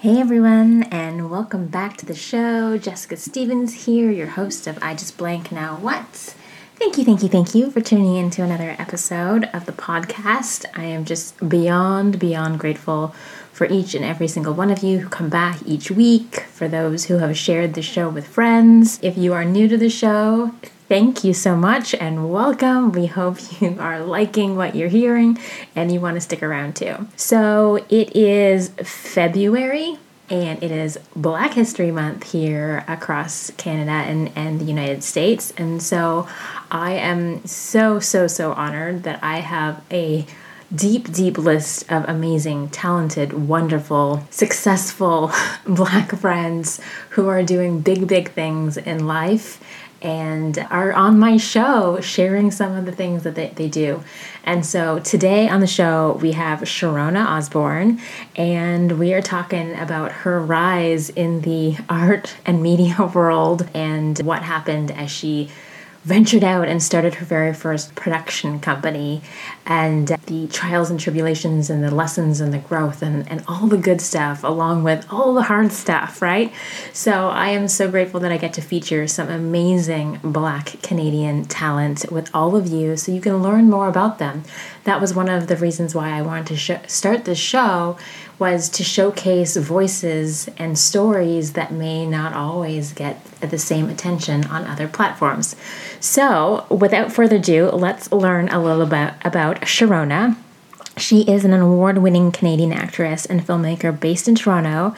Hey everyone, and welcome back to the show. Jessica Stevens here, your host of I Just Blank Now What. Thank you, thank you, thank you for tuning in to another episode of the podcast. I am just beyond, beyond grateful for each and every single one of you who come back each week, for those who have shared the show with friends. If you are new to the show, thank you so much and welcome. We hope you are liking what you're hearing and you want to stick around too. So, it is February and it is Black History Month here across Canada and, and the United States. And so I am so, so, so honored that I have a deep, deep list of amazing, talented, wonderful, successful Black friends who are doing big, big things in life and are on my show sharing some of the things that they, they do. And so today on the show, we have Sharona Osborne, and we are talking about her rise in the art and media world and what happened as she ventured out and started her very first production company. And the trials and tribulations and the lessons and the growth and, and all the good stuff along with all the hard stuff right? So i am so grateful that i get to feature some amazing black canadian talent with all of you so you can learn more about them. That was one of the reasons why i wanted to sh- start this show was to showcase voices and stories that may not always get the same attention on other platforms. So, without further ado, let's learn a little bit about Sharona. She is an award winning Canadian actress and filmmaker based in Toronto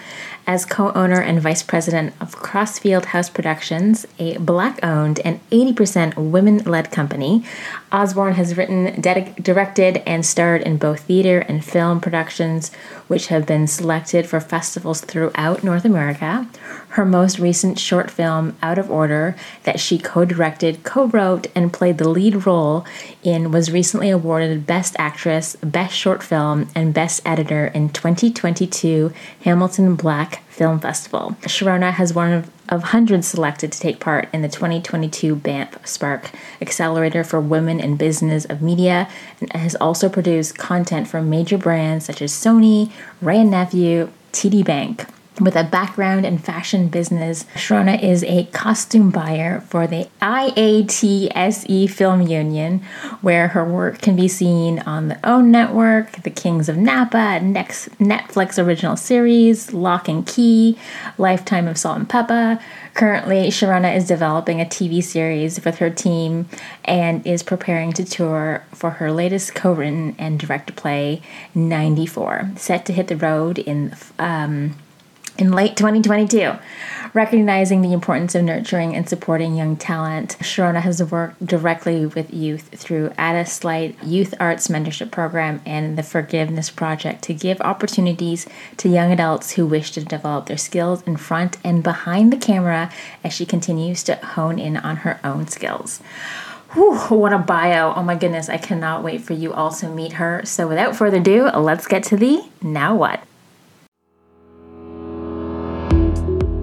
as co owner and vice president of Crossfield House Productions, a black owned and 80% women led company. Osborne has written, directed, and starred in both theater and film productions, which have been selected for festivals throughout North America. Her most recent short film, Out of Order, that she co directed, co wrote, and played the lead role in, was recently awarded Best Actress, Best Short Film, and Best Editor in 2022 Hamilton Black Film Festival. Sharona has one of, of hundreds selected to take part in the 2022 Banff Spark Accelerator for Women in Business of Media and has also produced content for major brands such as Sony, Wray & Nephew, TD Bank. With a background in fashion business, Sharona is a costume buyer for the IATSE Film Union, where her work can be seen on the OWN Network, The Kings of Napa, next Netflix original series, Locke and Key, Lifetime of Salt and Pepper. Currently, Sharona is developing a TV series with her team and is preparing to tour for her latest co written and directed play, 94, set to hit the road in. Um, in late 2022. Recognizing the importance of nurturing and supporting young talent, Sharona has worked directly with youth through Addis Light Youth Arts Mentorship Program and the Forgiveness Project to give opportunities to young adults who wish to develop their skills in front and behind the camera as she continues to hone in on her own skills. Whew, what a bio. Oh my goodness, I cannot wait for you all to meet her. So without further ado, let's get to the now what.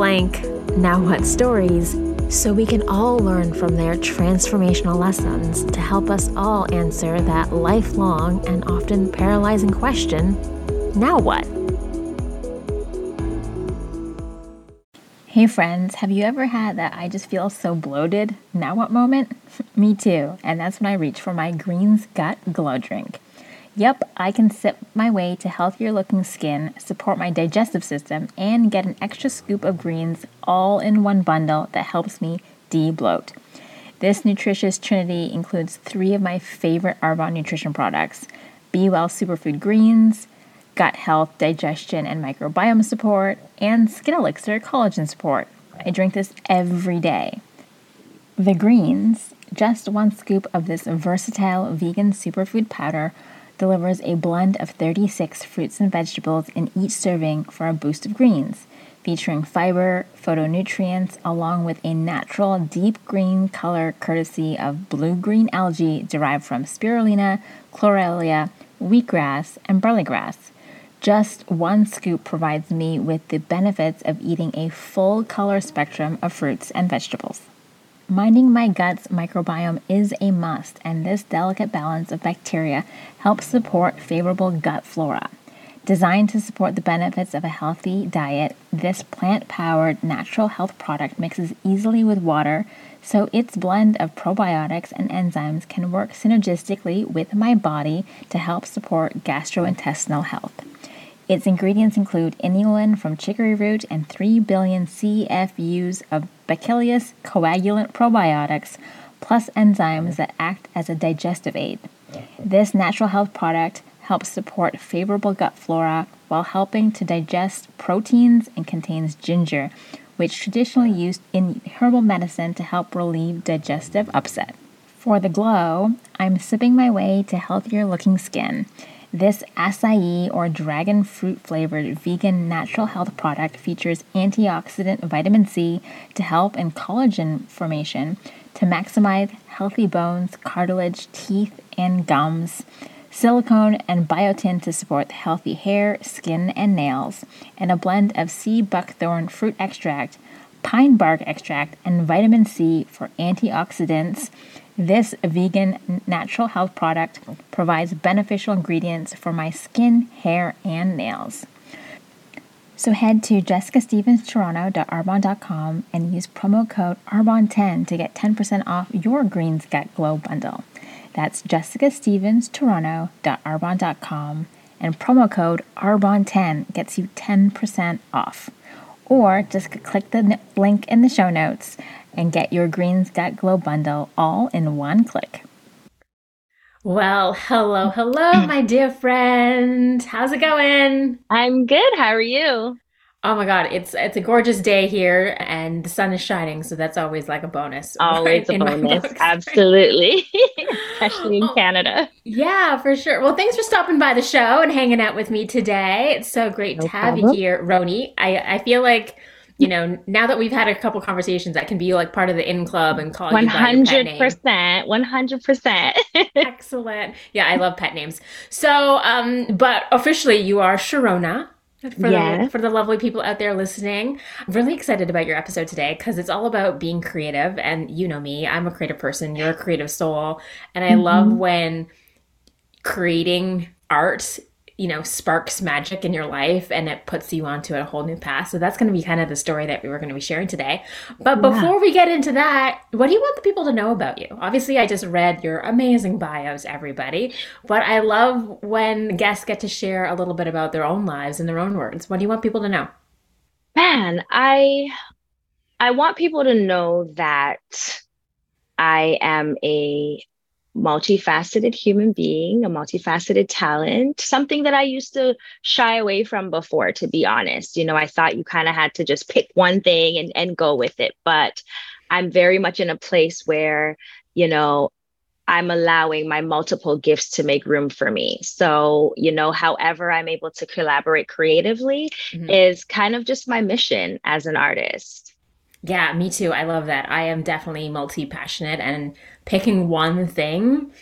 blank now what stories so we can all learn from their transformational lessons to help us all answer that lifelong and often paralyzing question now what? Hey friends, have you ever had that I just feel so bloated? Now what moment? Me too, and that's when I reach for my Greens Gut Glow Drink. Yep, I can sip my way to healthier looking skin, support my digestive system, and get an extra scoop of greens all in one bundle that helps me de-bloat. This nutritious trinity includes three of my favorite Arbonne nutrition products Be Well Superfood Greens, Gut Health, Digestion, and Microbiome Support, and Skin Elixir Collagen Support. I drink this every day. The greens, just one scoop of this versatile vegan superfood powder delivers a blend of 36 fruits and vegetables in each serving for a boost of greens, featuring fiber, phytonutrients, along with a natural deep green color courtesy of blue green algae derived from spirulina, chlorella, wheatgrass, and barleygrass. Just one scoop provides me with the benefits of eating a full color spectrum of fruits and vegetables. Minding my gut's microbiome is a must, and this delicate balance of bacteria helps support favorable gut flora. Designed to support the benefits of a healthy diet, this plant powered natural health product mixes easily with water, so its blend of probiotics and enzymes can work synergistically with my body to help support gastrointestinal health. Its ingredients include inulin from chicory root and 3 billion CFUs of Bacillus coagulans probiotics, plus enzymes that act as a digestive aid. This natural health product helps support favorable gut flora while helping to digest proteins and contains ginger, which traditionally used in herbal medicine to help relieve digestive upset. For the glow, I'm sipping my way to healthier looking skin. This acai or dragon fruit flavored vegan natural health product features antioxidant vitamin C to help in collagen formation to maximize healthy bones, cartilage, teeth, and gums, silicone and biotin to support healthy hair, skin, and nails, and a blend of sea buckthorn fruit extract, pine bark extract, and vitamin C for antioxidants this vegan natural health product provides beneficial ingredients for my skin, hair, and nails. So head to jessicastevens.toronto.arbonne.com and use promo code ARBON10 to get 10% off your Greens Gut Glow bundle. That's jessicastevens.toronto.arbonne.com and promo code ARBON10 gets you 10% off. Or just click the link in the show notes and get your Greens Gut Glow bundle all in one click. Well, hello, hello, my dear friend. How's it going? I'm good. How are you? Oh my god, it's it's a gorgeous day here and the sun is shining, so that's always like a bonus. Always right, a bonus. Absolutely. Especially in oh, Canada. Yeah, for sure. Well, thanks for stopping by the show and hanging out with me today. It's so great no to have problem. you here, Roni. I I feel like you know, now that we've had a couple conversations, that can be like part of the in club and call one hundred percent, one hundred percent. Excellent. Yeah, I love pet names. So, um, but officially, you are Sharona. For, yes. the, for the lovely people out there listening, I'm really excited about your episode today because it's all about being creative. And you know me, I'm a creative person, you're a creative soul. And I mm-hmm. love when creating art you know, sparks magic in your life and it puts you onto a whole new path. So that's going to be kind of the story that we were going to be sharing today. But yeah. before we get into that, what do you want the people to know about you? Obviously, I just read your amazing bios, everybody, but I love when guests get to share a little bit about their own lives in their own words. What do you want people to know? Man, I I want people to know that I am a multifaceted human being, a multifaceted talent, something that I used to shy away from before, to be honest. You know, I thought you kind of had to just pick one thing and, and go with it. But I'm very much in a place where, you know, I'm allowing my multiple gifts to make room for me. So, you know, however I'm able to collaborate creatively mm-hmm. is kind of just my mission as an artist. Yeah, me too. I love that. I am definitely multi passionate, and picking one thing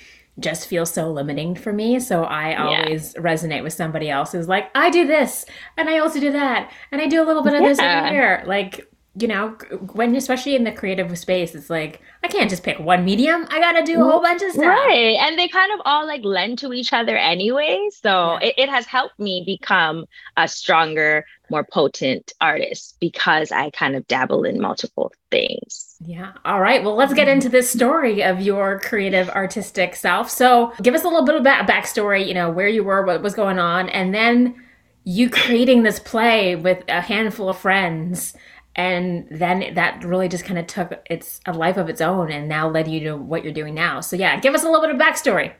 just feels so limiting for me. So I always yeah. resonate with somebody else who's like, I do this, and I also do that, and I do a little bit of yeah. this over here. Like, you know, when especially in the creative space, it's like I can't just pick one medium. I gotta do a whole bunch of stuff. Right, and they kind of all like lend to each other anyway. So yeah. it, it has helped me become a stronger, more potent artist because I kind of dabble in multiple things. Yeah. All right. Well, let's get mm-hmm. into this story of your creative artistic self. So give us a little bit of back- backstory. You know where you were, what was going on, and then you creating this play with a handful of friends and then that really just kind of took its a life of its own and now led you to what you're doing now so yeah give us a little bit of backstory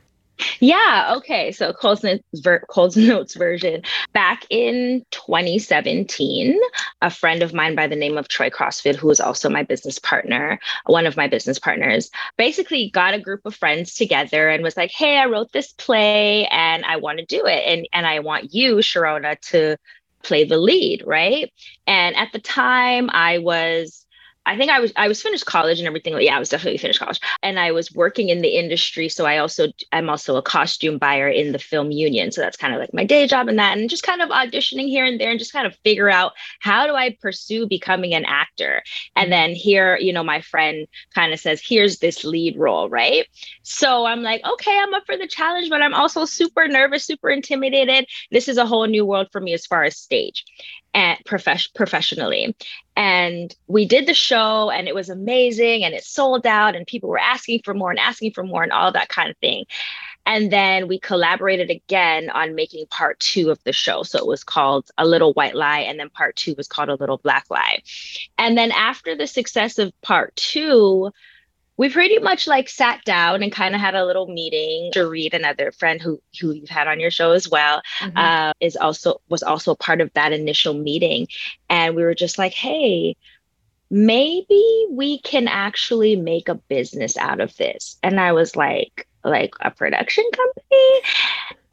yeah. Okay. So Cole's Notes, ver- Notes version. Back in 2017, a friend of mine by the name of Troy Crossfield, who is also my business partner, one of my business partners, basically got a group of friends together and was like, Hey, I wrote this play and I want to do it. And, and I want you, Sharona, to play the lead. Right. And at the time, I was I think I was I was finished college and everything. Yeah, I was definitely finished college, and I was working in the industry. So I also I'm also a costume buyer in the film union. So that's kind of like my day job and that, and just kind of auditioning here and there, and just kind of figure out how do I pursue becoming an actor. And mm-hmm. then here, you know, my friend kind of says, "Here's this lead role," right? So I'm like, okay, I'm up for the challenge, but I'm also super nervous, super intimidated. This is a whole new world for me as far as stage and profes- professionally. And we did the show and it was amazing and it sold out and people were asking for more and asking for more and all that kind of thing. And then we collaborated again on making part two of the show. So it was called A Little White Lie, and then part two was called A Little Black Lie. And then after the success of part two, we pretty much like sat down and kind of had a little meeting. Reed, another friend who who you've had on your show as well, mm-hmm. uh, is also was also part of that initial meeting, and we were just like, hey. Maybe we can actually make a business out of this. And I was like, like a production company?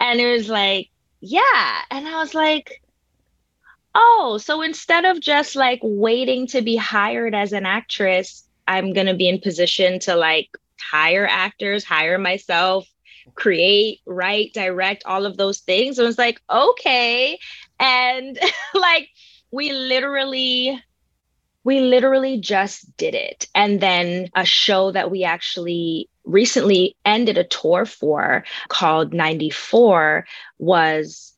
And it was like, yeah. And I was like, oh, so instead of just like waiting to be hired as an actress, I'm going to be in position to like hire actors, hire myself, create, write, direct, all of those things. And it's like, okay. And like, we literally we literally just did it. And then a show that we actually recently ended a tour for called 94 was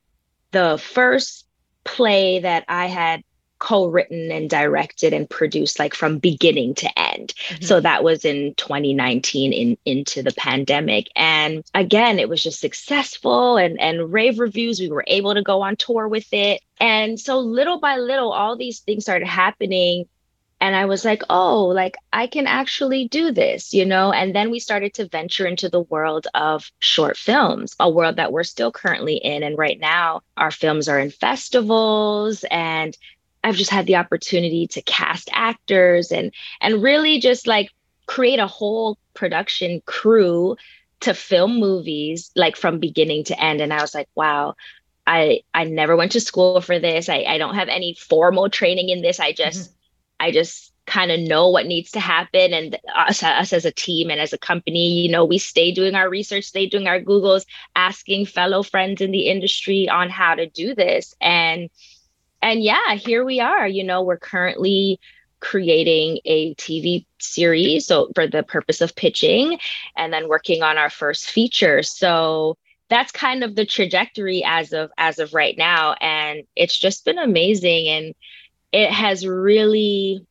the first play that I had co-written and directed and produced like from beginning to end. Mm-hmm. So that was in 2019 in into the pandemic. And again, it was just successful and and rave reviews. We were able to go on tour with it. And so little by little all these things started happening and I was like, oh, like I can actually do this, you know? And then we started to venture into the world of short films, a world that we're still currently in. And right now, our films are in festivals and I've just had the opportunity to cast actors and and really just like create a whole production crew to film movies like from beginning to end. And I was like wow I I never went to school for this. I I don't have any formal training in this. I just mm-hmm. I just kind of know what needs to happen. And us, us as a team and as a company you know we stay doing our research stay doing our googles asking fellow friends in the industry on how to do this. And and yeah, here we are. You know, we're currently creating a TV series so for the purpose of pitching and then working on our first feature. So that's kind of the trajectory as of as of right now and it's just been amazing and it has really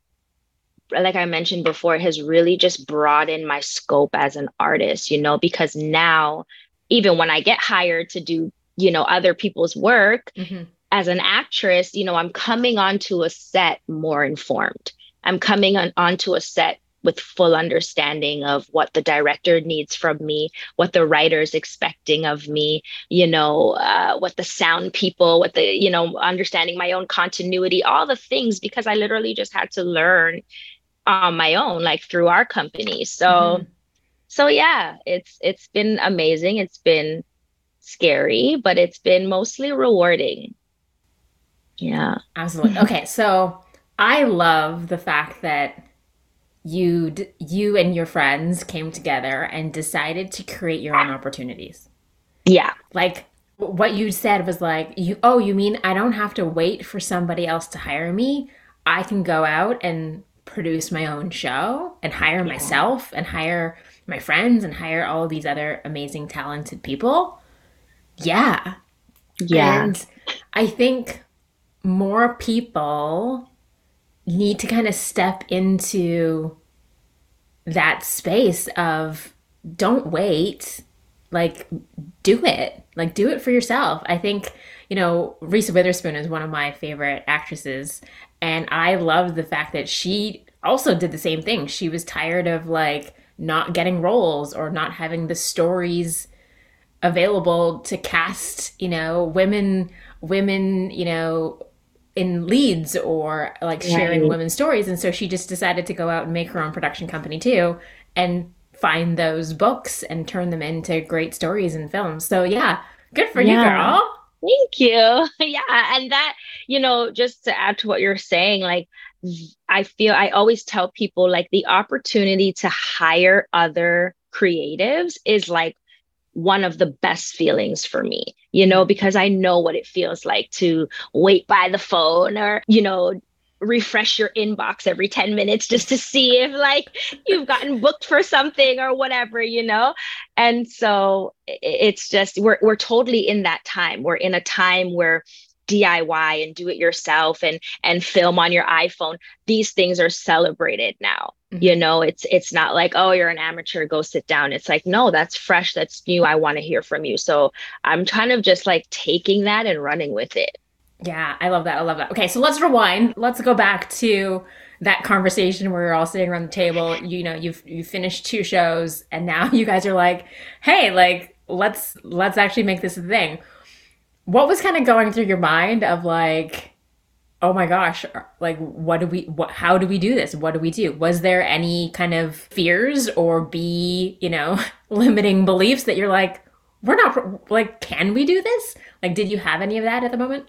like I mentioned before, it has really just broadened my scope as an artist, you know, because now even when I get hired to do, you know, other people's work, mm-hmm as an actress, you know, I'm coming onto a set more informed. I'm coming on, onto a set with full understanding of what the director needs from me, what the writer's expecting of me, you know, uh, what the sound people, what the, you know, understanding my own continuity, all the things, because I literally just had to learn on my own, like through our company. So, mm-hmm. so yeah, it's it's been amazing. It's been scary, but it's been mostly rewarding. Yeah. Absolutely. Okay, so I love the fact that you you and your friends came together and decided to create your own opportunities. Yeah. Like what you said was like you oh you mean I don't have to wait for somebody else to hire me? I can go out and produce my own show and hire yeah. myself and hire my friends and hire all these other amazing talented people. Yeah. Yeah. And I think more people need to kind of step into that space of don't wait. Like do it. Like do it for yourself. I think you know reese witherspoon is one of my favorite actresses and i love the fact that she also did the same thing. She was tired of like not getting roles or not having the stories available to cast you know women women you know in leads or like sharing right. women's stories and so she just decided to go out and make her own production company too and find those books and turn them into great stories and films so yeah good for yeah. you girl thank you yeah and that you know just to add to what you're saying like i feel i always tell people like the opportunity to hire other creatives is like one of the best feelings for me, you know, because I know what it feels like to wait by the phone or, you know, refresh your inbox every 10 minutes just to see if like you've gotten booked for something or whatever you know? And so it's just we're we're totally in that time. We're in a time where DIY and do it yourself and and film on your iPhone. These things are celebrated now mm-hmm. you know it's it's not like oh you're an amateur go sit down. It's like no that's fresh that's new I want to hear from you. So I'm kind of just like taking that and running with it. Yeah I love that I love that. Okay so let's rewind. Let's go back to that conversation where you're all sitting around the table you know you've you finished two shows and now you guys are like hey like let's let's actually make this a thing. What was kind of going through your mind of like oh my gosh uh, like what do we what how do we do this? What do we do? Was there any kind of fears or be you know limiting beliefs that you're like we're not like can we do this? Like did you have any of that at the moment?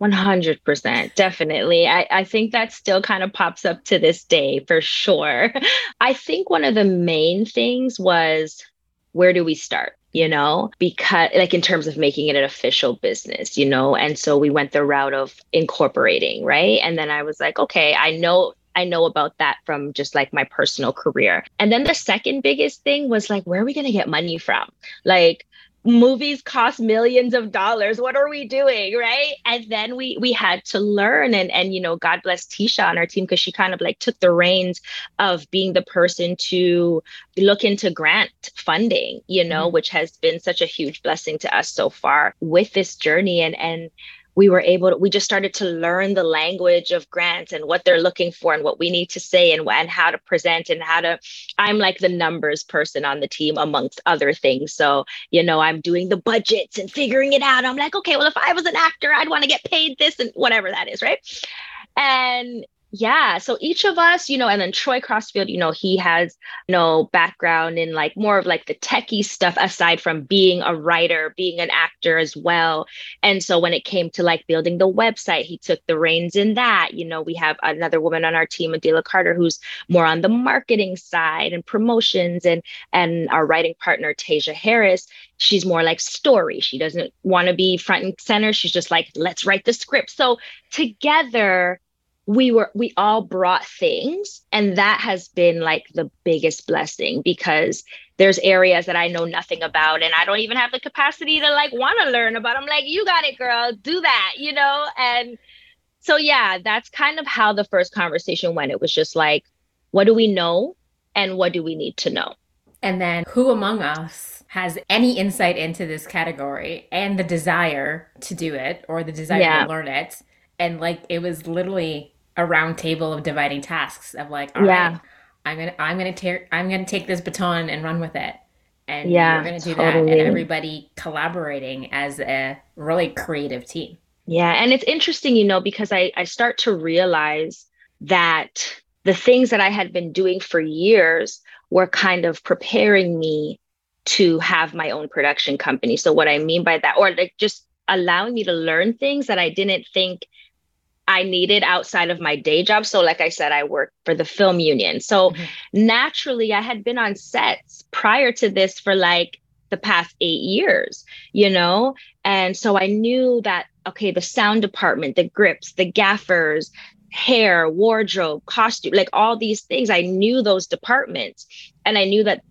100% definitely. I, I think that still kind of pops up to this day for sure. I think one of the main things was where do we start you know, because like in terms of making it an official business, you know, and so we went the route of incorporating, right? And then I was like, okay, I know I know about that from just like my personal career. And then the second biggest thing was like, where are we going to get money from? Like, movies cost millions of dollars. What are we doing right? And then we we had to learn and and you know god bless tisha on our team because she kind of like took the reins of being the person to look into grant funding you know mm-hmm. which has been such a huge blessing to us so far with this journey. And and we were able to, we just started to learn the language of grants and what they're looking for and what we need to say and, and how to present and how to i'm like the numbers person on the team amongst other things. So you know i'm doing the budgets and figuring it out. I'm like okay well if i was an actor i'd want to get paid this and whatever that is right? And yeah so each of us you know and then troy crossfield you know he has know background in like more of like the techie stuff aside from being a writer being an actor as well. And so when it came to like building the website he took the reins in that. You know we have another woman on our team adela carter who's more on the marketing side and promotions and and our writing partner tasia harris. She's more like story. She doesn't want to be front and center. She's just like let's write the script. So together we were we all brought things and that has been like the biggest blessing because there's areas that I know nothing about and I don't even have the capacity to like want to learn about. I'm like, you got it, girl, do that, you know? And so yeah, that's kind of how the first conversation went. It was just like, what do we know and what do we need to know? And then who among us has any insight into this category and the desire to do it or the desire yeah. to learn it? And like it was literally a round table of dividing tasks of like, all yeah. right, I'm gonna I'm gonna take I'm gonna take this baton and run with it. And yeah, we're gonna do totally. that and everybody collaborating as a really creative team. Yeah. And it's interesting, you know, because I, I start to realize that the things that I had been doing for years were kind of preparing me to have my own production company. So what I mean by that, or like just allowing me to learn things that I didn't think I needed outside of my day job. So, like I said, I worked for the film union. So, mm-hmm. naturally, I had been on sets prior to this for like the past eight years, you know? And so I knew that, okay, the sound department, the grips, the gaffers, hair, wardrobe, costume, like all these things, I knew those departments. And I knew that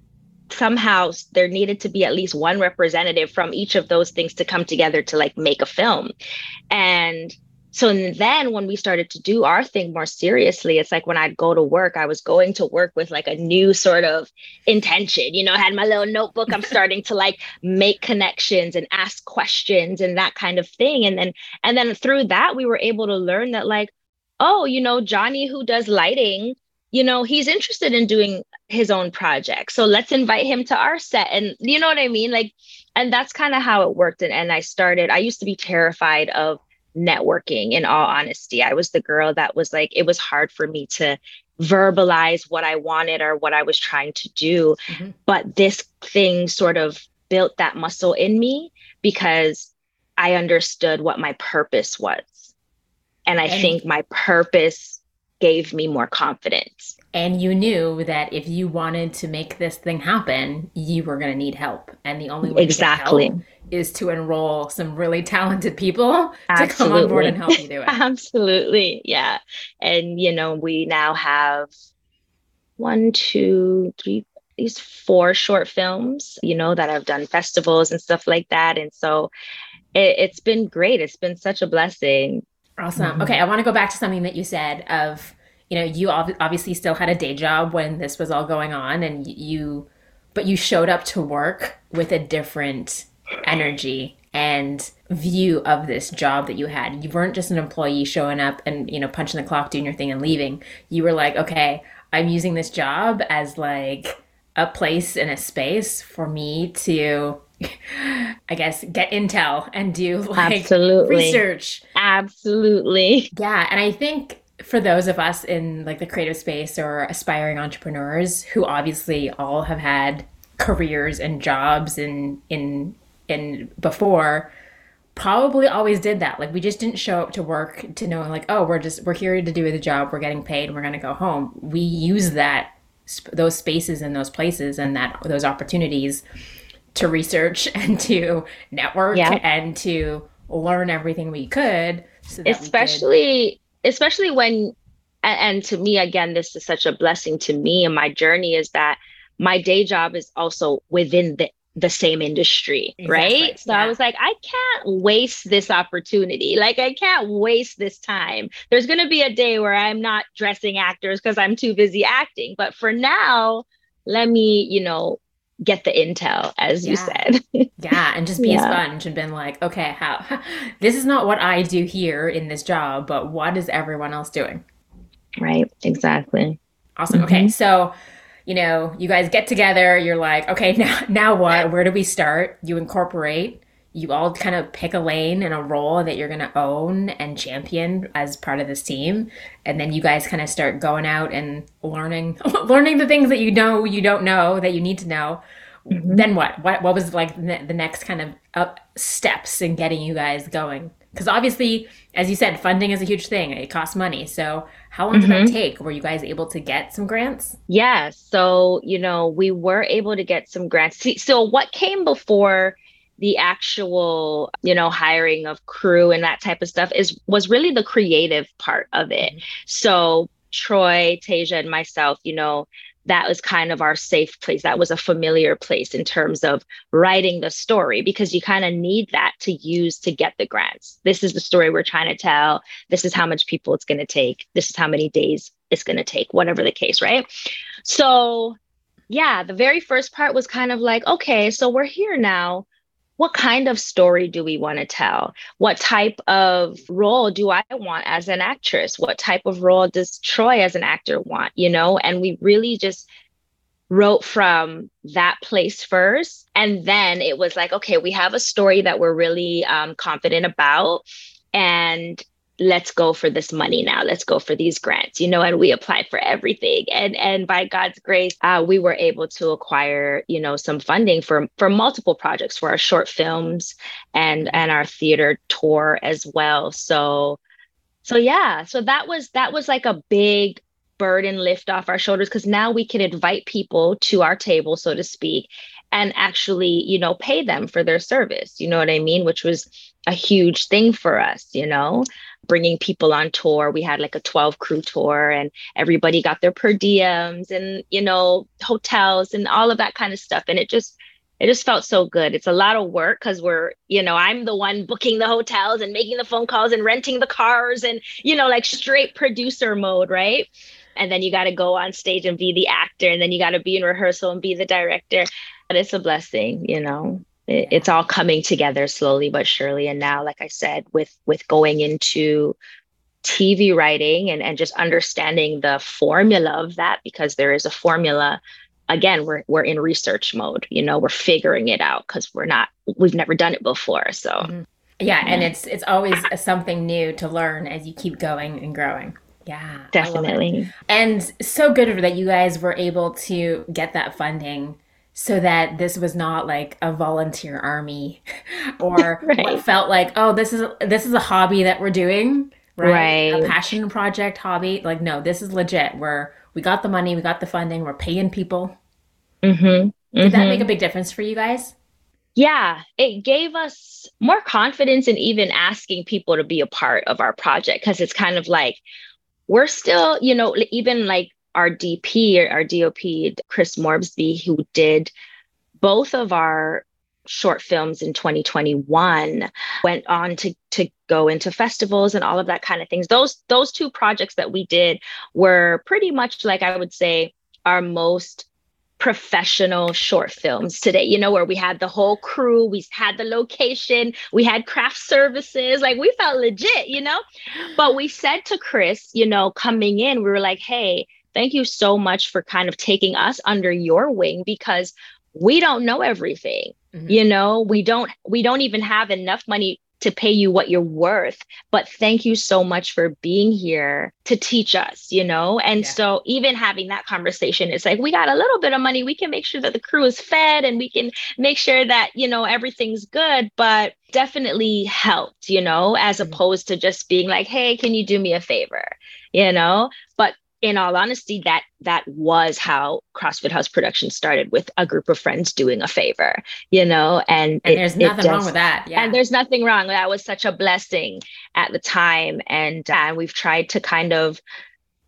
somehow there needed to be at least one representative from each of those things to come together to like make a film. And so then when we started to do our thing more seriously it's like when i'd go to work i was going to work with like a new sort of intention you know I had my little notebook i'm starting to like make connections and ask questions and that kind of thing. And then and then through that we were able to learn that like oh you know johnny who does lighting you know he's interested in doing his own project. So let's invite him to our set. And you know what i mean? Like and that's kind of how it worked. And, and i started i used to be terrified of networking in all honesty. I was the girl that was like, it was hard for me to verbalize what I wanted or what I was trying to do. Mm-hmm. But this thing sort of built that muscle in me because I understood what my purpose was. And I and think my purpose gave me more confidence. And you knew that if you wanted to make this thing happen, you were going to need help. And the only way exactly is to enroll some really talented people Absolutely. to come on board and help you do it. Absolutely. Yeah. And, you know, we now have one, two, three, these four short films, you know, that I've done festivals and stuff like that. And so it, has been great. It's been such a blessing. Awesome. Mm-hmm. Okay. I want to go back to something that you said of, you know, you obviously still had a day job when this was all going on and you, but you showed up to work with a different energy and view of this job that you had. You weren't just an employee showing up and, you know, punching the clock, doing your thing and leaving. You were like, okay, I'm using this job as like a place and a space for me to I guess get intel and do like Absolutely. research. Absolutely. Yeah, and I think for those of us in like the creative space or aspiring entrepreneurs who obviously all have had careers and jobs in in in before probably always did that. Like we just didn't show up to work to know like oh we're just we're here to do the job. We're getting paid. We're going to go home. We use that those spaces and those places and that those opportunities to research and to network and to learn everything we could so especially could... especially when and to me again this is such a blessing to me and my journey is that my day job is also within the the same industry, exactly. right? So yeah. I was like, I can't waste this opportunity. Like, I can't waste this time. There's going to be a day where I'm not dressing actors because I'm too busy acting. But for now, let me, you know, get the intel, as yeah. you said. yeah. And just be yeah. a sponge and been like, okay, how this is not what I do here in this job, but what is everyone else doing? Right. Exactly. Awesome. Mm-hmm. Okay. So, you know, you guys get together, you're like, okay, now now what? Where do we start? You incorporate, you all kind of pick a lane and a role that you're going to own and champion as part of this team, and then you guys kind of start going out and learning learning the things that you know you don't know that you need to know. Mm-hmm. Then what? What what was like the, the next kind of uh, steps in getting you guys going? Because obviously, as you said, funding is a huge thing. It costs money. So how long mm-hmm. did that mm-hmm. take? Were you guys able to get some grants? Yeah. So, you know, we were able to get some grants. See, so what came before the actual, you know, hiring of crew and that type of stuff is was really the creative part of it. Mm-hmm. So Troy, Tasia, and myself, you know, that was kind of our safe place. That was a familiar place in terms of writing the story because you kind of need that to use to get the grants. This is the story we're trying to tell. This is how much people it's going to take. This is how many days it's going to take, whatever the case, right? So, yeah, the very first part was kind of like, okay, so we're here now what kind of story do we want to tell? What type of role do I want as an actress? What type of role does Troy as an actor want? You know, and we really just wrote from that place first. And then it was like, okay, we have a story that we're really um, confident about. And let's go for this money now. Let's go for these grants you know and we applied for everything. And and by god's grace uh, we were able to acquire you know some funding for for multiple projects for our short films and and our theater tour as well. So so yeah so that was that was like a big burden lift off our shoulders because now we can invite people to our table so to speak and actually you know pay them for their service you know what i mean? Which was a huge thing for us you know bringing people on tour. We had like a 12 crew tour and everybody got their per diems and, you know, hotels and all of that kind of stuff. And it just, it just felt so good. It's a lot of work because we're, you know, I'm the one booking the hotels and making the phone calls and renting the cars and, you know, like straight producer mode, right? And then you got to go on stage and be the actor and then you got to be in rehearsal and be the director. But it's a blessing, you know it's all coming together slowly but surely and now like i said with with going into tv writing and, and just understanding the formula of that because there is a formula again we're, we're in research mode you know we're figuring it out because we're not we've never done it before so mm-hmm. Yeah, and it's it's always something new to learn as you keep going and growing. Yeah, definitely. And so good that you guys were able to get that funding so that this was not like a volunteer army or right. what felt like oh this is this is a hobby that we're doing right? right? a passion project hobby like no this is legit where we got the money we got the funding we're paying people mm-hmm. Mm-hmm. did that make a big difference for you guys yeah, it gave us more confidence in even asking people to be a part of our project because it's kind of like we're still, you know, even like our DP our DOP, Chris Morbsby, who did both of our short films in 2021 went on to to go into festivals and all of that kind of things those those two projects that we did were pretty much like i would say our most professional short films today, you know, where we had the whole crew, we had the location, we had craft services, like we felt legit, you know. But we said to Chris, you know, coming in, we were like, hey, thank you so much for kind of taking us under your wing because we don't know everything. Mm-hmm. You know, we don't we don't even have enough money to pay you what you're worth but thank you so much for being here to teach us you know and yeah. so even having that conversation it's like we got a little bit of money we can make sure that the crew is fed and we can make sure that you know everything's good but definitely helped you know as mm-hmm. opposed to just being like hey can you do me a favor you know but in all honesty, that that was how Crossfield House production started with a group of friends doing a favor, you know, and, and it, there's nothing just, wrong with that. Yeah. And there's nothing wrong. That was such a blessing at the time. And uh, and we've tried to kind of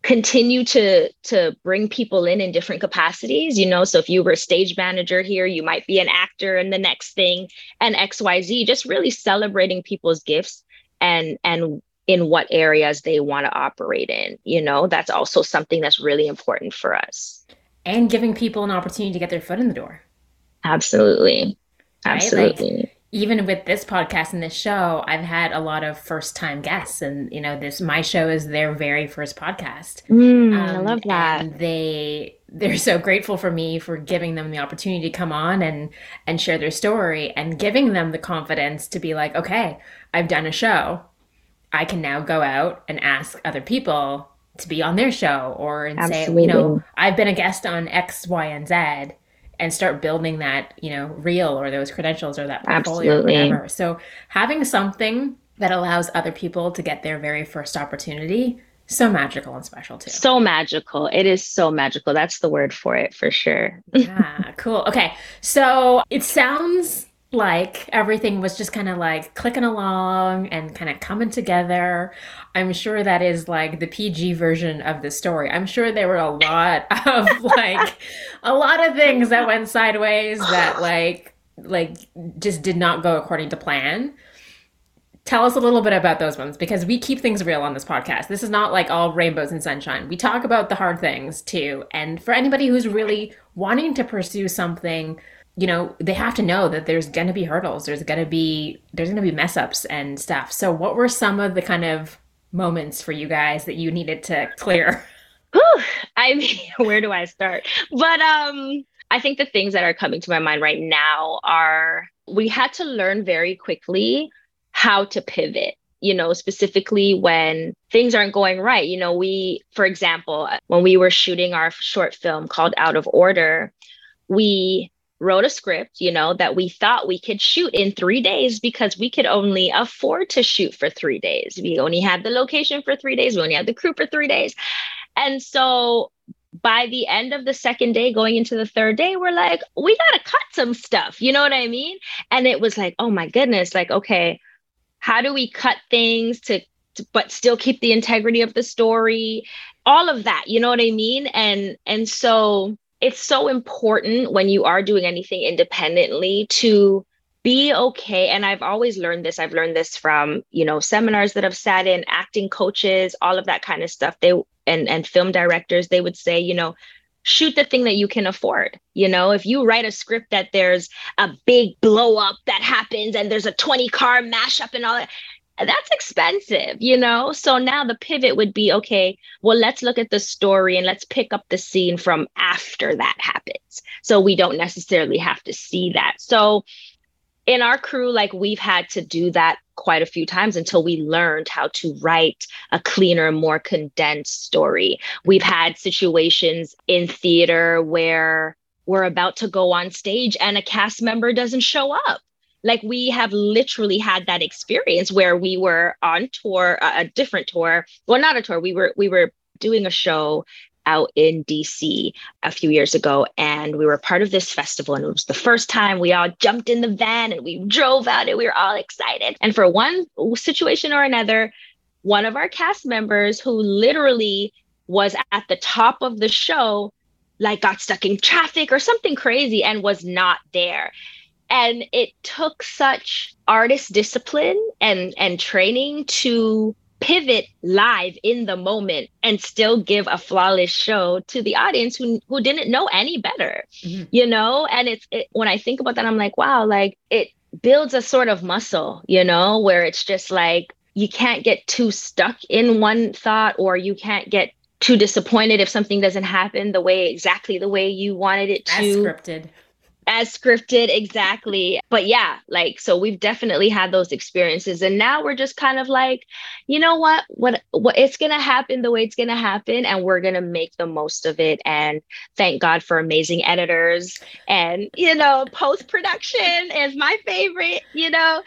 continue to to bring people in in different capacities you know so if you were a stage manager here you might be an actor in the next thing and xyz just really celebrating people's gifts and and in what areas they want to operate in. You know, that's also something that's really important for us. And giving people an opportunity to get their foot in the door. Absolutely. Absolutely. Right? Like, even with this podcast and this show, I've had a lot of first time guests, and you know, this my show is their very first podcast. Mm, um, I love that. they they're so grateful for me for giving them the opportunity to come on and and share their story and giving them the confidence to be like, okay, I've done a show. I can now go out and ask other people to be on their show or and Absolutely. say, you know, I've been a guest on X, Y, and Z and start building that, you know, reel or those credentials or that portfolio Absolutely. or whatever. So having something that allows other people to get their very first opportunity so magical and special too. So magical. It is so magical. That's the word for it for sure. yeah, cool. Okay. So it sounds like everything was just kind of like clicking along and kind of coming together. I'm sure that is like the PG version of the story. I'm sure there were a lot of like a lot of things that went sideways that like like just did not go according to plan. Tell us a little bit about those ones because we keep things real on this podcast. This is not like all rainbows and sunshine. We talk about the hard things too. And for anybody who's really wanting to pursue something you know they have to know that there's going to be hurdles there's going to be there's going to be mess ups and stuff. So what were some of the kind of moments for you guys that you needed to clear? Whew, i mean where do i start? But um i think the things that are coming to my mind right now are we had to learn very quickly how to pivot you know, specifically when things aren't going right. You know, we, for example, when we were shooting our short film called Out of Order, we wrote a script, you know, that we thought we could shoot in three days because we could only afford to shoot for three days. We only had the location for three days, we only had the crew for three days. And so by the end of the second day, going into the third day, we're like, we got to cut some stuff. You know what I mean? And it was like, oh my goodness, like, okay, how do we cut things to, to but still keep the integrity of the story? All of that, you know what I mean? And and so it's so important when you are doing anything independently to be okay. And i've always learned this. I've learned this from you know seminars that i've sat in acting coaches all of that kind of stuff. They and and film directors they would say you know shoot the thing that you can afford. You know if you write a script that there's a big blow up that happens and there's a 20 car mashup and all that that's expensive, you know? So now the pivot would be okay, well, let's look at the story and let's pick up the scene from after that happens. So we don't necessarily have to see that. So in our crew, like we've had to do that quite a few times until we learned how to write a cleaner, more condensed story. We've had situations in theater where we're about to go on stage and a cast member doesn't show up. Like we have literally had that experience where we were on tour, a different tour. Well, not a tour. We were we were doing a show out in DC a few years ago, and we were part of this festival. And it was the first time we all jumped in the van and we drove out, and we were all excited. And for one situation or another, one of our cast members who literally was at the top of the show, like got stuck in traffic or something crazy and was not there. And it took such artist discipline and and training to pivot live in the moment and still give a flawless show to the audience who who didn't know any better mm-hmm. you know? And it's it, when i think about that i'm like wow like it builds a sort of muscle you know where it's just like you can't get too stuck in one thought or you can't get too disappointed if something doesn't happen the way exactly the way you wanted it to. as scripted as scripted exactly. But yeah like so we've definitely had those experiences. And now we're just kind of like you know what? What what it's going to happen the way it's going to happen and we're going to make the most of it. And thank god for amazing editors. And you know post production is my favorite you know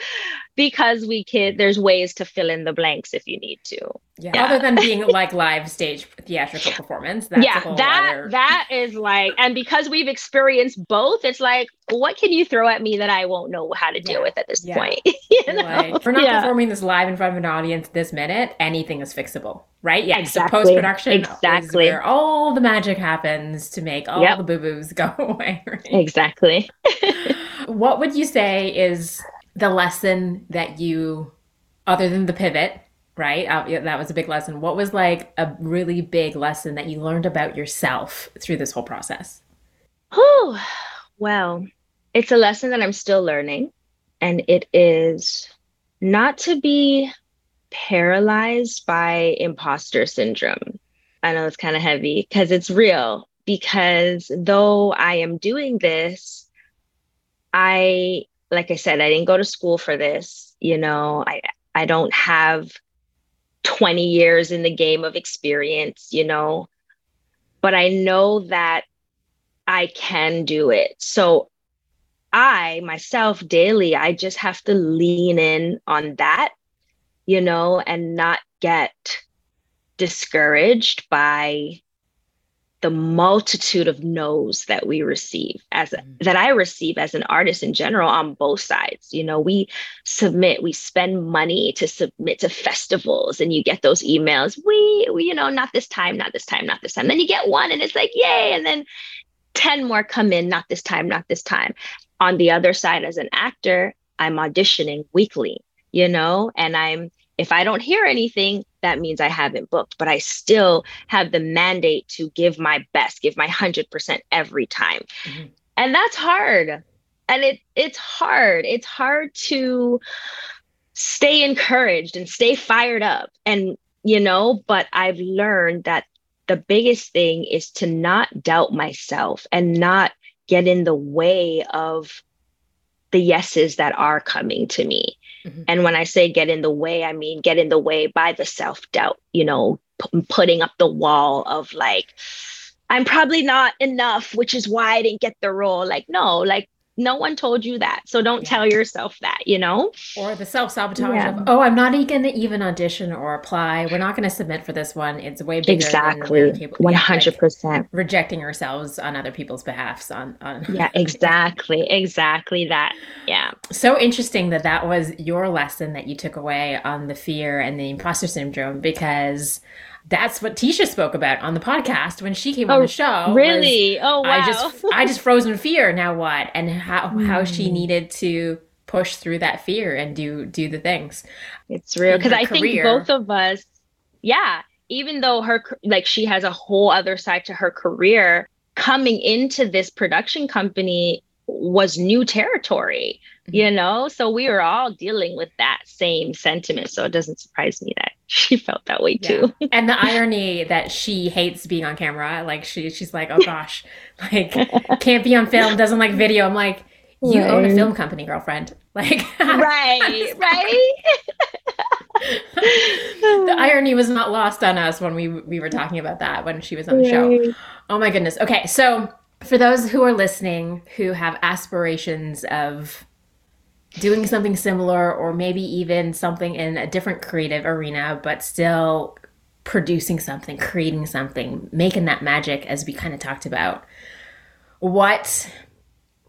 because we can there's ways to fill in the blanks if you need to yeah. yeah. Other than being like live stage theatrical performance. yeah, that other... that is like, and because we've experienced both, it's like, what can you throw at me that I won't know how to deal yeah. with at this yeah. point? you know? Like, we're not performing this live in front of an audience this minute. Anything is fixable, right? Yeah. Exactly. So post production, exactly, where all the magic happens to make all yep. the boo boos go away. Right? Exactly. what would you say is the lesson that you, other than the pivot? right? Uh, that was a big lesson. What was like a really big lesson that you learned about yourself through this whole process? Oh, well, it's a lesson that I'm still learning, and it is not to be paralyzed by imposter syndrome. I know it's kind of heavy because it's real. Because though I am doing this, I, like I said, I didn't go to school for this. You know, I, I don't have 20 years in the game of experience, you know, but I know that I can do it. So I myself daily, I just have to lean in on that, you know, and not get discouraged by the multitude of no's that we receive as mm-hmm. that I receive as an artist in general on both sides. You know, we submit, we spend money to submit to festivals, and you get those emails. We, we, you know, not this time, not this time, not this time. Then you get one, and it's like, yay! And then ten more come in, not this time, not this time. On the other side, as an actor, I'm auditioning weekly. You know, and I'm if I don't hear anything, that means I haven't booked, but I still have the mandate to give my best, give my 100% every time. Mm-hmm. And that's hard. And it it's hard. It's hard to stay encouraged and stay fired up and you know, but I've learned that the biggest thing is to not doubt myself and not get in the way of the yeses that are coming to me Mm-hmm. And when I say get in the way, I mean get in the way by the self doubt, you know, p- putting up the wall of like, I'm probably not enough, which is why I didn't get the role. Like, no, like no one told you that. So don't yeah. tell yourself that, you know? Or the self sabotage yeah. of, oh, I'm not even going to even audition or apply. We're not going to submit for this one. It's way bigger. Exactly. People, 100%. like rejecting ourselves on other people's behalfs. On, on Yeah, exactly. exactly that. Yeah. So interesting that that was your lesson that you took away on the fear and the imposter syndrome because that's what Tisha spoke about on the podcast when she came oh, on the show. Really? Oh wow. I just I just froze in fear. Now what? And how mm. how she hmm. needed to push through that fear and do do the things. It's real because I career. think both of us, yeah. Even though her like she has a whole other side to her career, coming into this production company was new territory mm-hmm. you know so we were all dealing with that same sentiment so it doesn't surprise me that she felt that way too and the irony that she hates being on camera like she she's like oh gosh like can't be on film doesn't like video i'm like You right. own a film company, girlfriend. Like Right, right. the irony was not lost on us when we we were talking about that when she was on the right. show. Oh my goodness. Okay, so for those who are listening who have aspirations of doing something similar or maybe even something in a different creative arena but still producing something, creating something, making that magic as we kind of talked about. What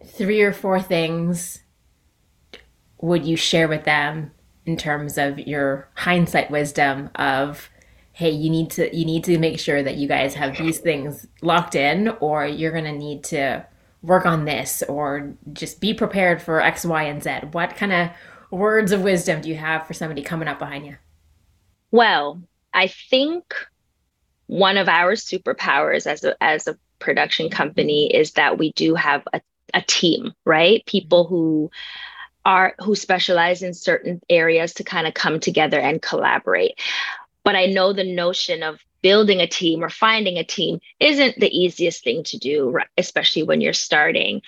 three or four things would you share with them in terms of your hindsight wisdom of hey you need to you need to make sure that you guys have these things locked in or you're going to need to work on this or just be prepared for x y and z what kind of words of wisdom do you have for somebody coming up behind you well i think one of our superpowers as a as a production company is that we do have a a team, right? People mm-hmm. who are who specialize in certain areas to kind of come together and collaborate. But I know the notion of building a team or finding a team isn't the easiest thing to do, especially when you're starting.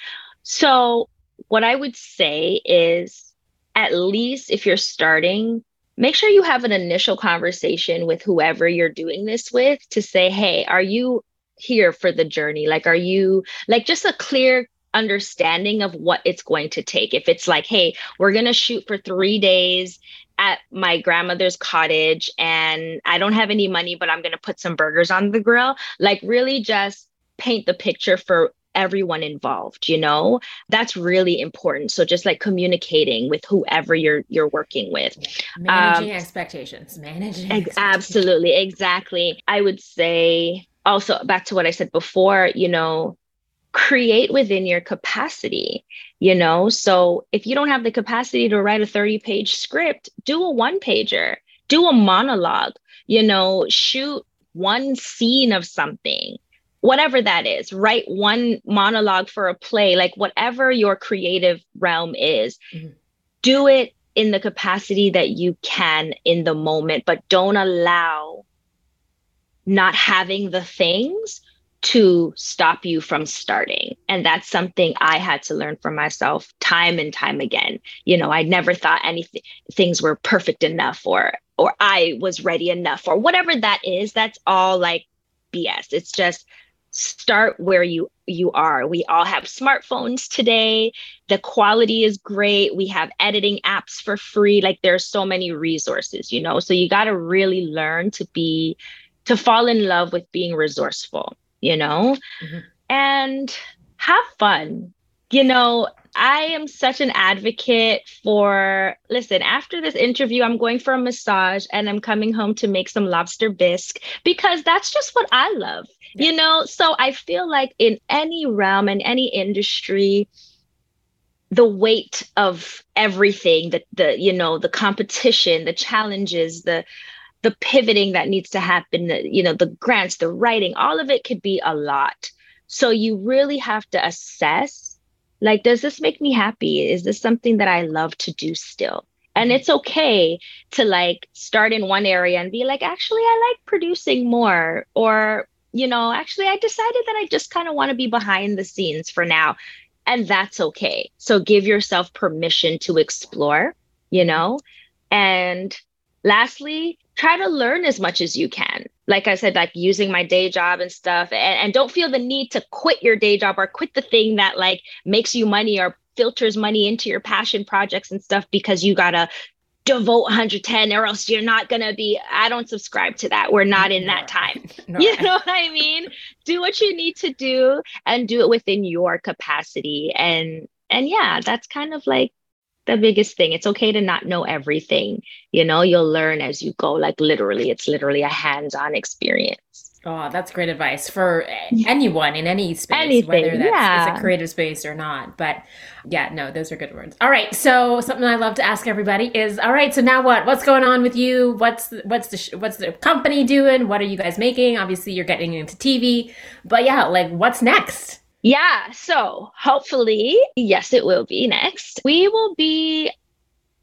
So, what I would say is at least if you're starting, make sure you have an initial conversation with whoever you're doing this with to say, hey, are you here for the journey? Like, are you like just a clear understanding of what it's going to take. If it's like, hey, we're going to shoot for three days at my grandmother's cottage and I don't have any money, but I'm going to put some burgers on the grill, like really just paint the picture for everyone involved you know? That's really important. So just like communicating with whoever you're you're working with. Managing um, expectations managing ex- absolutely exactly. I would say also back to what i said before you know create within your capacity you know? So if you don't have the capacity to write a 30 page script do a one pager do a monologue you know? Shoot one scene of something whatever that is. Write one monologue for a play like whatever your creative realm is. Mm-hmm. do it in the capacity that you can in the moment but don't allow not having the things to stop you from starting. And that's something I had to learn for myself time and time again. You know, I never thought anything things were perfect enough or or I was ready enough or whatever that is. That's all like BS. It's just start where you you are. We all have smartphones today. The quality is great. We have editing apps for free. Like there's so many resources, you know. So you got to really learn to be to fall in love with being resourceful you know, mm-hmm. and have fun. You know, I am such an advocate for listen, after this interview, I'm going for a massage and I'm coming home to make some lobster bisque because that's just what I love, yeah. you know? So I feel like in any realm, in any industry, the weight of everything that the you know the competition the challenges the the pivoting that needs to happen, you know, the grants, the writing, all of it could be a lot. So you really have to assess like, does this make me happy? Is this something that I love to do still? And it's okay to like start in one area and be like, actually, I like producing more. Or, you know, actually, I decided that I just kind of want to be behind the scenes for now. And that's okay. So give yourself permission to explore, you know? And lastly, try to learn as much as you can. Like I said, like using my day job and stuff, and, and don't feel the need to quit your day job or quit the thing that like makes you money or filters money into your passion projects and stuff because you gotta devote 110 or else you're not gonna be i don't subscribe to that. We're not in that time. No. you know what i mean? Do what you need to do and do it within your capacity. And and yeah that's kind of like the biggest thing. It's okay to not know everything. You know, you'll learn as you go. Like literally, it's literally a hands-on experience. Oh, that's great advice for anyone in any space, Anything, whether that's yeah. it's a creative space or not. But yeah, no, those are good words. All right, so something I love to ask everybody is, all right, so now what? What's going on with you? What's what's the what's the company doing? What are you guys making? Obviously, you're getting into TV, but yeah, like what's next? Yeah. So hopefully, yes, it will be next. We will be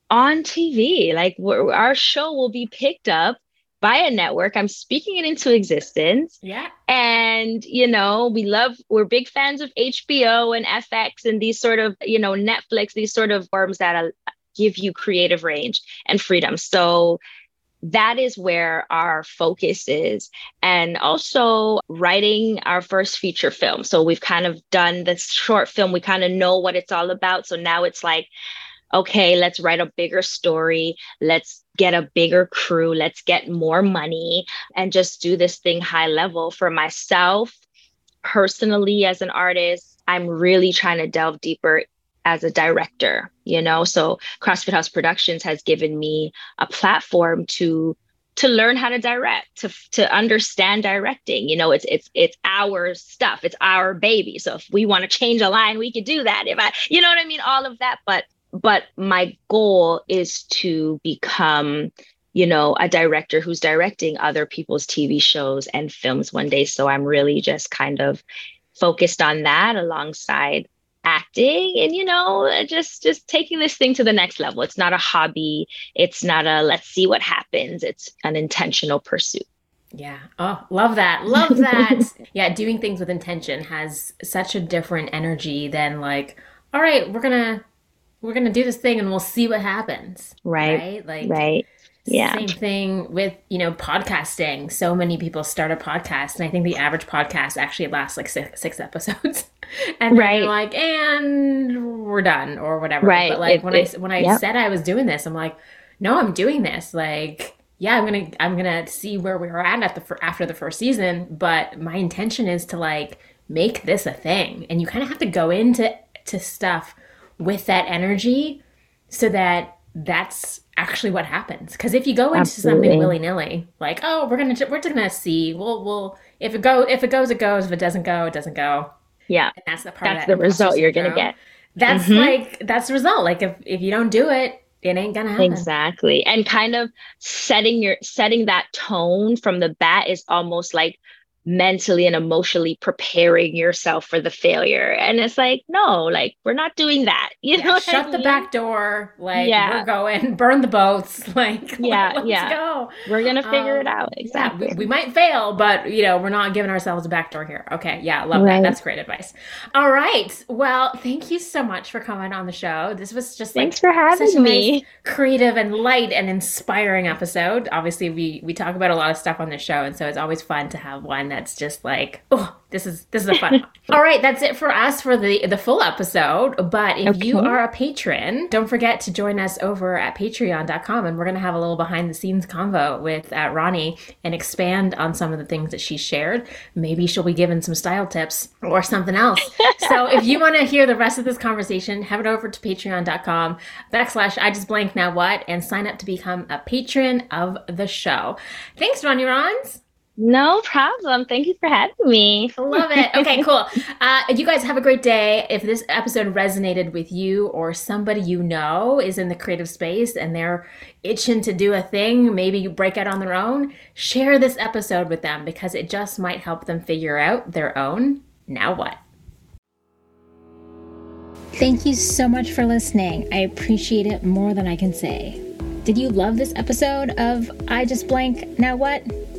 on TV. Like our show will be picked up by a network. I'm speaking it into existence. Yeah. And, you know, we love, we're big fans of HBO and FX and these sort of, you know, Netflix, these sort of forms that uh, give you creative range and freedom. So that is where our focus is. And also writing our first feature film. So we've kind of done this short film, we kind of know what it's all about. So now it's like, okay, let's write a bigger story. Let's get a bigger crew. Let's get more money and just do this thing high level for myself. Personally, as an artist, I'm really trying to delve deeper as a director, you know. So Crossfield House Productions has given me a platform to to learn how to direct, to to understand directing. You know, it's it's it's our stuff, it's our baby. So if we want to change a line, we could do that. If I, you know what I mean, all of that. But but my goal is to become you know a director who's directing other people's tv shows and films one day so i'm really just kind of focused on that alongside acting and you know uh, just just taking this thing to the next level it's not a hobby it's not a let's see what happens it's an intentional pursuit yeah. Oh, love that. Love that. yeah, doing things with intention has such a different energy than like, all right, we're going to we're going to do this thing and we'll see what happens. Right. Right. Like Right. Yeah. Same thing with, you know, podcasting. So many people start a podcast, and I think the average podcast actually lasts like six, six episodes. and right. like, and we're done or whatever. Right. But like it, when it, I when I yep. said I was doing this, I'm like, no, I'm doing this. Like, yeah, I'm gonna I'm gonna see where we are at at the after the first season. But my intention is to like make this a thing, and you kind of have to go into to stuff with that energy so that that's actually what happens. Because if you go into Absolutely. something willy nilly, like oh we're gonna we're just gonna see, we'll we'll if it go if it goes it goes if it doesn't go it doesn't go. Yeah, and that's the part. That's that the result you're gonna get. That's mm-hmm. like that's the result. Like if if you don't do it, it ain't gonna happen. Exactly, and kind of setting your setting that tone from the bat is almost like mentally and emotionally preparing yourself for the failure. And it's like, no, like we're not doing that. You yeah, know, shut I mean? the back door. Like yeah. we're going, burn the boats. Like yeah, let's yeah. go. We're gonna figure um, it out. Exactly. Yeah, we, we, might fail, but you know, we're not giving ourselves a back door here. Okay, yeah, love right. that. That's great advice. All right. Well, thank you so much for coming on the show. This was just like, thanks for having me. Nice, creative and light and inspiring episode. Obviously, we we talk about a lot of stuff on the show, and so it's always fun to have one that's just like, oh, this is this is a fun. All right, that's it for us for the the full episode. But if okay. you are a patron, don't forget to join us over at Patreon.com, and we're gonna have a little behind the scenes convo with uh, Ronnie and expand on some of the things that she shared. Maybe she'll be given some style tips or something else. so if you want to hear the rest of this conversation, head over to Patreon.com backslash I just blank now what and sign up to become a patron of the show. Thanks, Ronnie Rons. No problem. Thank you for having me. Love it. Okay, cool. Uh, you guys have a great day. If this episode resonated with you or somebody you know is in the creative space and they're itching to do a thing, maybe you break out on their own, share this episode with them because it just might help them figure out their own now what. Thank you so much for listening. I appreciate it more than I can say. Did you love this episode of I Just Blank Now What?